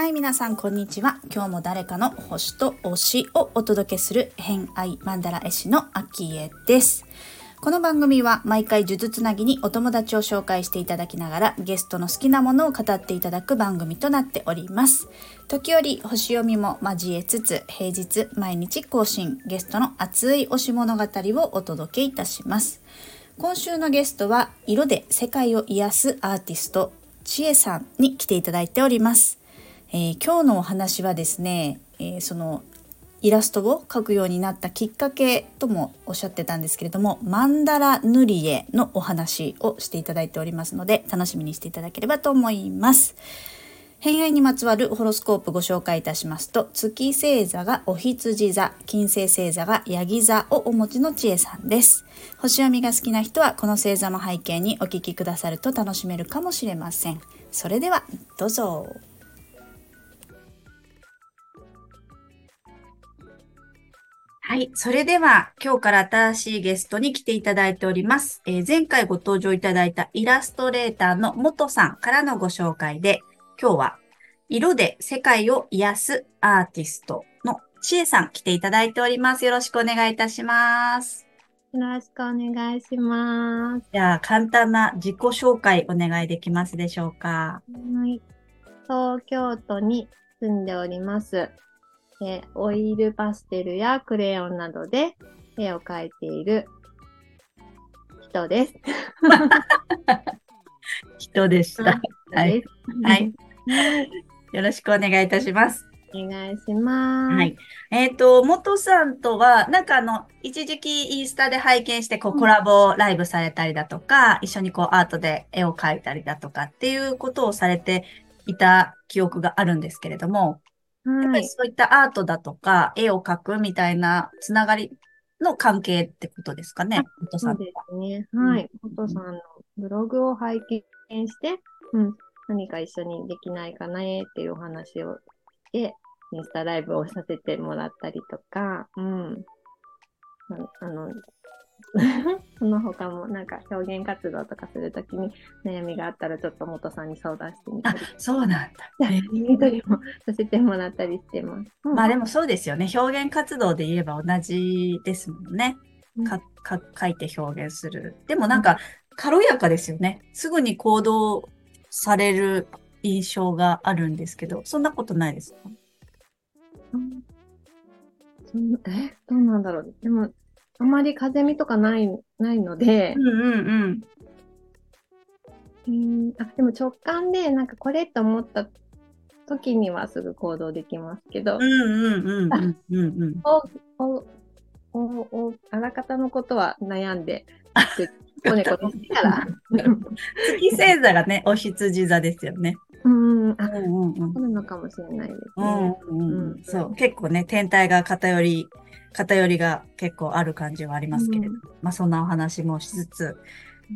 はい、皆さん、こんにちは。今日も誰かの星と推しをお届けする偏愛マンダラ絵師のアキエです。この番組は毎回呪術つなぎにお友達を紹介していただきながらゲストの好きなものを語っていただく番組となっております。時折星読みも交えつつ平日毎日更新ゲストの熱い推し物語をお届けいたします。今週のゲストは色で世界を癒すアーティストちえさんに来ていただいております。えー今日のお話はですね、えーそのイラストを描くようになったきっかけともおっしゃってたんですけれどもマンダラ塗り絵のお話をしていただいておりますので楽しみにしていただければと思います。偏愛にまつわるホロスコープご紹介いたしますと月星座がお羊座金星星座がヤギ座をお持ちの知恵さんです。星読みが好きな人はこの星座の背景にお聞きくださると楽しめるかもしれません。それではどうぞ。はい。それでは、今日から新しいゲストに来ていただいております。えー前回ご登場いただいたイラストレーターの元さんからのご紹介で、今日は、色で世界を癒すアーティストのちえさん来ていただいております。よろしくお願いいたします。よろしくお願いします。じゃあ、簡単な自己紹介お願いできますでしょうか？はい。東京都に住んでおります。えーオイルパステルやクレヨンなどで絵を描いている人です。人でした。はいはい。よろしくお願いいたします。お願いします。はい。えっ、と、元さんとは、なんかあの、一時期インスタで拝見して、こう、うんコラボライブされたりだとか、一緒にこう、アートで絵を描いたりだとかっていうことをされていた記憶があるんですけれども、やっはい。ぱりそういったアートだとか、絵を描くみたいなつながりの関係ってことですかね、そうんでは。すね。うんはい。お父さんのブログを拝見して、うん、何か一緒にできないかなっていうお話をして、インスタライブをさせてもらったりとか、うん。ああの、その他もなんか表現活動とかするときに悩みがあったらちょっと元さんに相談してみたあり、、そうなんだ。見たりもさせてもらったりしてます。うんまあでもそうですよね。表現活動で言えば同じですもんね。うんか、か、書いて表現する。でもなんか、軽やかですよね。すぐに行動される印象があるんですけど、そんなことないですか？うんえ、どうなんだろう。でも、あまり風邪みとかない、ないので、うんうんうん。うんあ、でも直感で、なんかこれと思った時にはすぐ行動できますけど、うんうんうんうんうんうん。お、お、お、お、あらかたのことは悩んで、こねこねしてから、月星座がね、お羊座ですよね。うん、あ、うんうんうん。そうなのかもしれないですうんね。うんううんん、そう、結構ね、天体が偏り、偏りが結構ある感じはありますけれど、うんまあそんなお話もしつつ、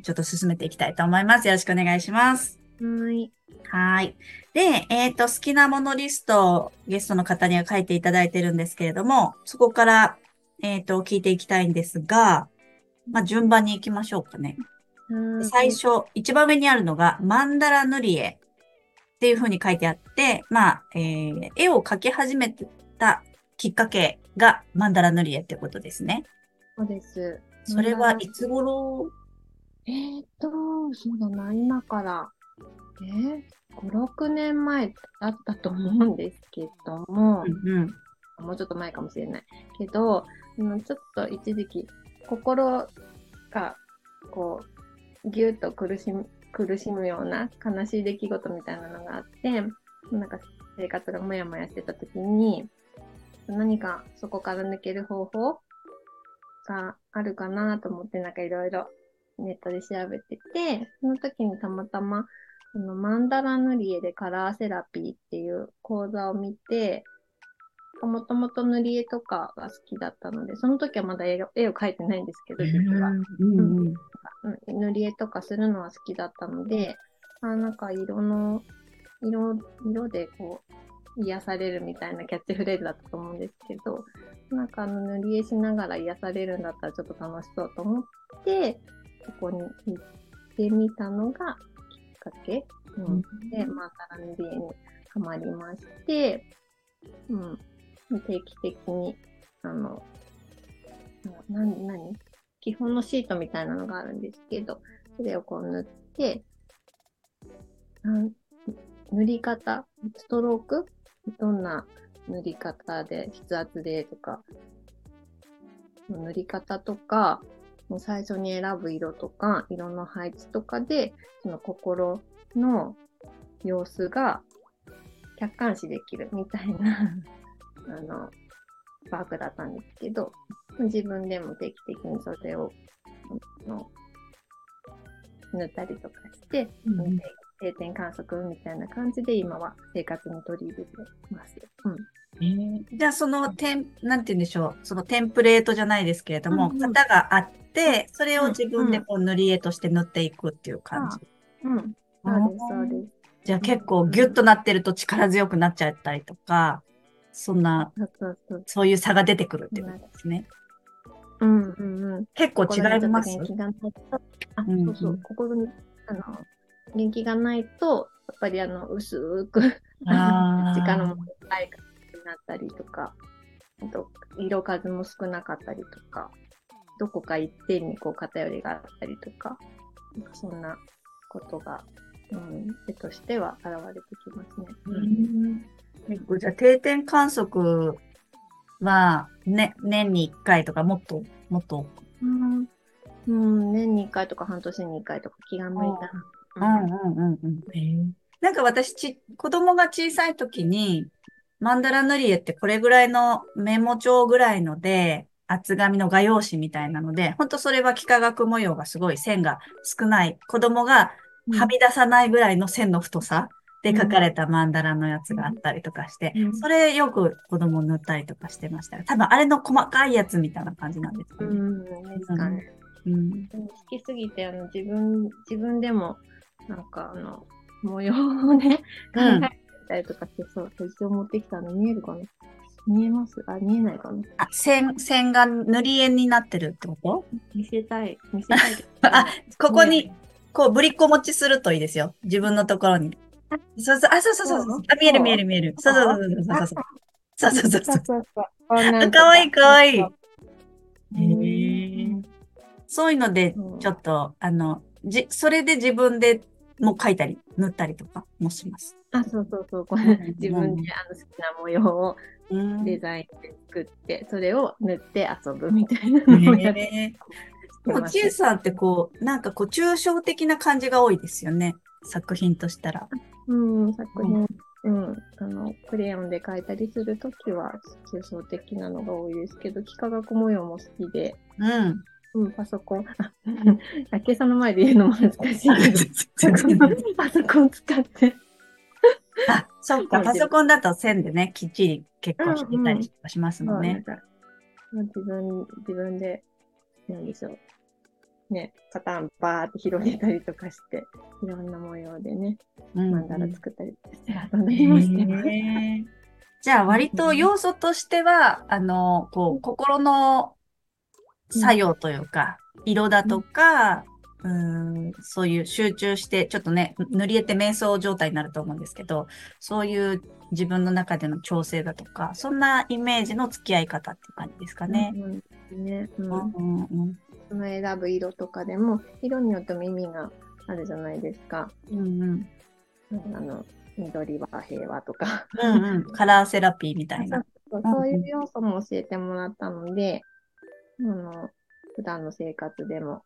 ちょっと進めていきたいと思います。よろしくお願いします。はい。はい。で、えっ、と、好きなものリストをゲストの方には書いていただいてるんですけれども、そこから、えっ、と、聞いていきたいんですが、まあ順番に行きましょうかね。はい最初、一番上にあるのが、マンダラ塗り絵っていう風に書いてあって、まあ、えー絵を描き始めたきっかけがマンダラ塗り絵ってことですね。そうです。それはいつ頃？えーっと、そうだな、今から、えー、5、6年前だったと思うんですけども、うんうん。もうちょっと前かもしれない。けど、うんちょっと一時期、心が、こう、ぎゅっと苦しむ、苦しむような悲しい出来事みたいなのがあって、なんか生活がもやもやしてた時に、何かそこから抜ける方法があるかなと思って、なんかいろいろネットで調べてて、その時にたまたま、そのマンダラ塗り絵でカラーセラピーっていう講座を見て、もともと塗り絵とかが好きだったので、その時はまだ絵を描いてないんですけど、塗り絵とかするのは好きだったので、あなんか色の、色、色でこう、癒されるみたいなキャッチフレーズだったと思うんですけど、なんかあの塗り絵しながら癒されるんだったらちょっと楽しそうと思って、ここに行ってみたのがきっかけ。うん、で、まあ、たら塗り絵にハマりまして、うん。定期的に、あの、な、な何？基本のシートみたいなのがあるんですけど、それをこう塗って、なん塗り方、ストローク？どんな塗り方で、筆圧でとか、塗り方とか、もう最初に選ぶ色とか、色の配置とかで、その心の様子が客観視できるみたいな、あの、ワークだったんですけど、自分でも定期的にそれを、あの塗ったりとかして、うん。定点観測みたいな感じで今は生活に取り入れてます。うん。じゃあそのテン、なんて言うんでしょう、そのテンプレートじゃないですけれども、うんうん。型があって、それを自分でこう塗り絵として塗っていくっていう感じ。うん。そうです、そうです。じゃあ結構ギュッとなってると力強くなっちゃったりとか、そんな、そういう差が出てくるっていうことですね。うんうんうん。結構違います？心にちょっと元気がないと、あ、うんうん。そうそう、心に、あの、元気がないと、やっぱりあの、薄く、力も深い感じになったりとか、あと、色数も少なかったりとか、どこか一点にこう偏りがあったりとかそんなことが、うん、絵としては現れてきますね。うん結構じゃあ定点観測は、ね、年に1回とかもっと、もっと？うん、うん、年に1回とか半年に1回とか気が向いたら。うんうんうんうん。なんか私ち、子供が小さい時に、マンダラ塗り絵ってこれぐらいのメモ帳ぐらいので、厚紙の画用紙みたいなので、ほんとそれは幾何学模様がすごい線が少ない。子供がはみ出さないぐらいの線の太さで描かれたマンダラのやつがあったりとかして、うんそれよく子供塗ったりとかしてました。多分あれの細かいやつみたいな感じなんですかね。うん、ですかね。うん。好きすぎて、あの、自分、自分でも、なんか、あの、模様をね、考うんえたりとかして、そう、一応持ってきたの見えるかな？見えます？あ、見えないかな？あ、線、線が塗り絵になってるってこと？見せたい、見せたい。あここにね、こう、ぶりっこ持ちするといいですよ。自分のところに。そうそう、あ、そうそうそうそう。あ、見える見える見える。そうそうそうそうそう。そうそうそうそう。そうかわいいかわいいへーそういうのでうん、ちょっと、あの、じ、それで自分でもう描いたり、塗ったりとかもします。あ、そうそうそう。これうん自分であの好きな模様をうんデザインで作って、それを塗って遊ぶみたいなのをやってもう、ちえさんってこう、なんかこう、抽象的な感じが多いですよね。作品としたら。うん、作品、うん、あの、クレヨンで描いたりするときは、抽象的なのが多いですけど、幾何学模様も好きで、うん。うん、パソコン、あ、あけさんの前で言うのも恥ずかしいけど、パソコン使って、あ、そっか、パソコンだと線でね、きっちり結構してたりしますもんね。そうなんう自分、自分で、なんでしょう。ね、パターンバーって広げたりとかして、いろんな模様でね、うんマンダラ作ったりして遊んだりもしてます。じゃあ割と要素としては、あの、こう、心の作用というか、色だとか、うん、そういう集中して、ちょっとね、塗り絵って瞑想状態になると思うんですけど、そういう自分の中での調整だとか、そんなイメージの付き合い方っていう感じですかね。うん。ね、うん。うんうんうんその選ぶ色とかでも、色によっても意味があるじゃないですか。うんうんあの、緑は平和とか。うんうんカラーセラピーみたいな。そううんそういう要素も教えてもらったので、あの、普段の生活でも、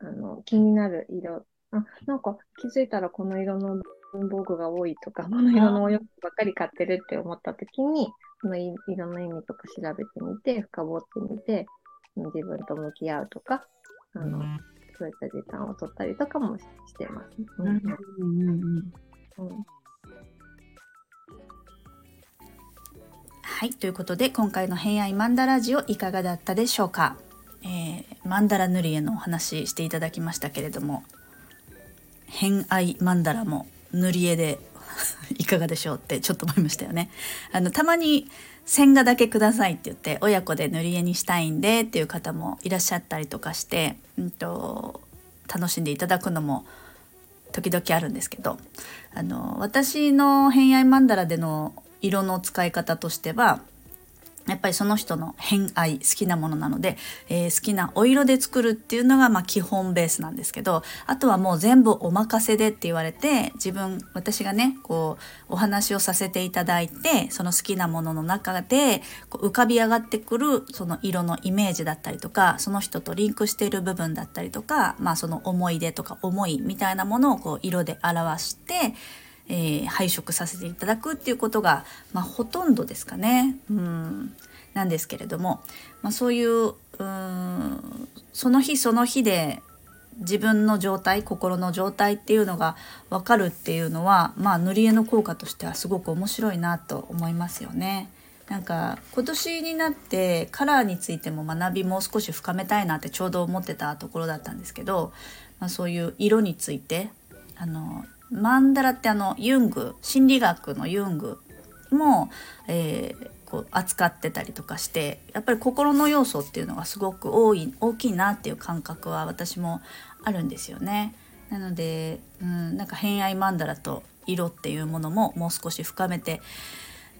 あの、気になる色、あ、なんか気づいたらこの色の文房具が多いとか、この色のお洋服ばっかり買ってるって思った時に、そのい色の意味とか調べてみて、深掘ってみて、自分と向き合うとか、あの、そういった時間を取ったりとかもししてます。ううんんうんうんうんうんはい。ということで、今回の偏愛マンダラジオいかがだったでしょうか、えーマンダラ塗り絵のお話していただきましたけれども、偏愛マンダラも塗り絵でいかがでしょうってちょっと思いましたよね。あの、たまに線画だけくださいって言って、親子で塗り絵にしたいんでっていう方もいらっしゃったりとかして、うんと、楽しんでいただくのも時々あるんですけどあの私の偏愛曼荼羅での色の使い方としてはやっぱりその人の偏愛好きなものなので、えー、好きなお色で作るっていうのがまあ基本ベースなんですけどあとはもう全部お任せでって言われて自分私がねこうお話をさせていただいてその好きなものの中でこう浮かび上がってくるその色のイメージだったりとかその人とリンクしている部分だったりとか、まあ、その思い出とか思いみたいなものをこう色で表してえー、配色させていただくっていうことが、まあ、ほとんどですかね。うんなんですけれども、まあ、そういううんその日その日で自分の状態心の状態っていうのが分かるっていうのはまあ塗り絵の効果としてはすごく面白いなと思いますよね。なんか今年になってカラーについても学びもう少し深めたいなってちょうど思ってたところだったんですけど、まあ、そういう色についてあのマンダラってあのユング心理学のユングも、えー、こう扱ってたりとかしてやっぱり心の要素っていうのがすごく多い大きいなっていう感覚は私もあるんですよね。なので、うん、なんか偏愛マンダラと色っていうものももう少し深めて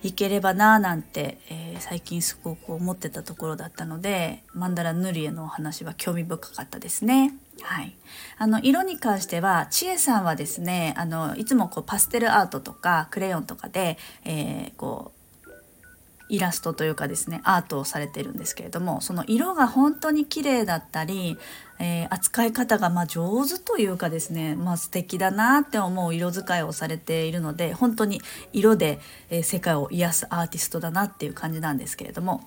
いければなーなんて、えー、最近すごく思ってたところだったのでマンダラ塗り絵のお話は興味深かったですね。はい、あの色に関しては千恵さんはですねあのいつもこうパステルアートとかクレヨンとかで、えー、こうイラストというかですねアートをされてるんですけれどもその色が本当に綺麗だったり、えー、扱い方がま上手というかですね、まあ、素敵だなって思う色使いをされているので本当に色で、世界を癒すアーティストだなっていう感じなんですけれども。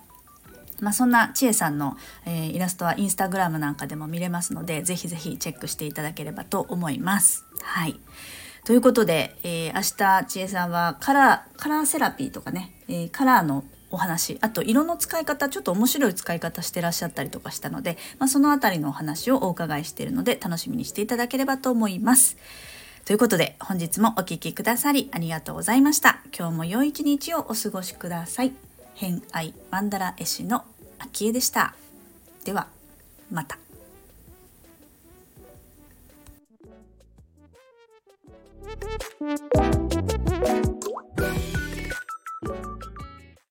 まあ、そんなちえさんの、えー、イラストはインスタグラムなんかでも見れますのでぜひぜひチェックしていただければと思います。はいということで、えー、明日ちえさんはカラーカラーセラピーとかね、えー、カラーのお話あと色の使い方ちょっと面白い使い方してらっしゃったりとかしたので、まあ、その辺りのお話をお伺いしているので楽しみにしていただければと思います。ということで本日もお聴きくださりありがとうございました。今日も良い一日をお過ごしください。偏愛マンダラ絵師のあきえでしたではまた。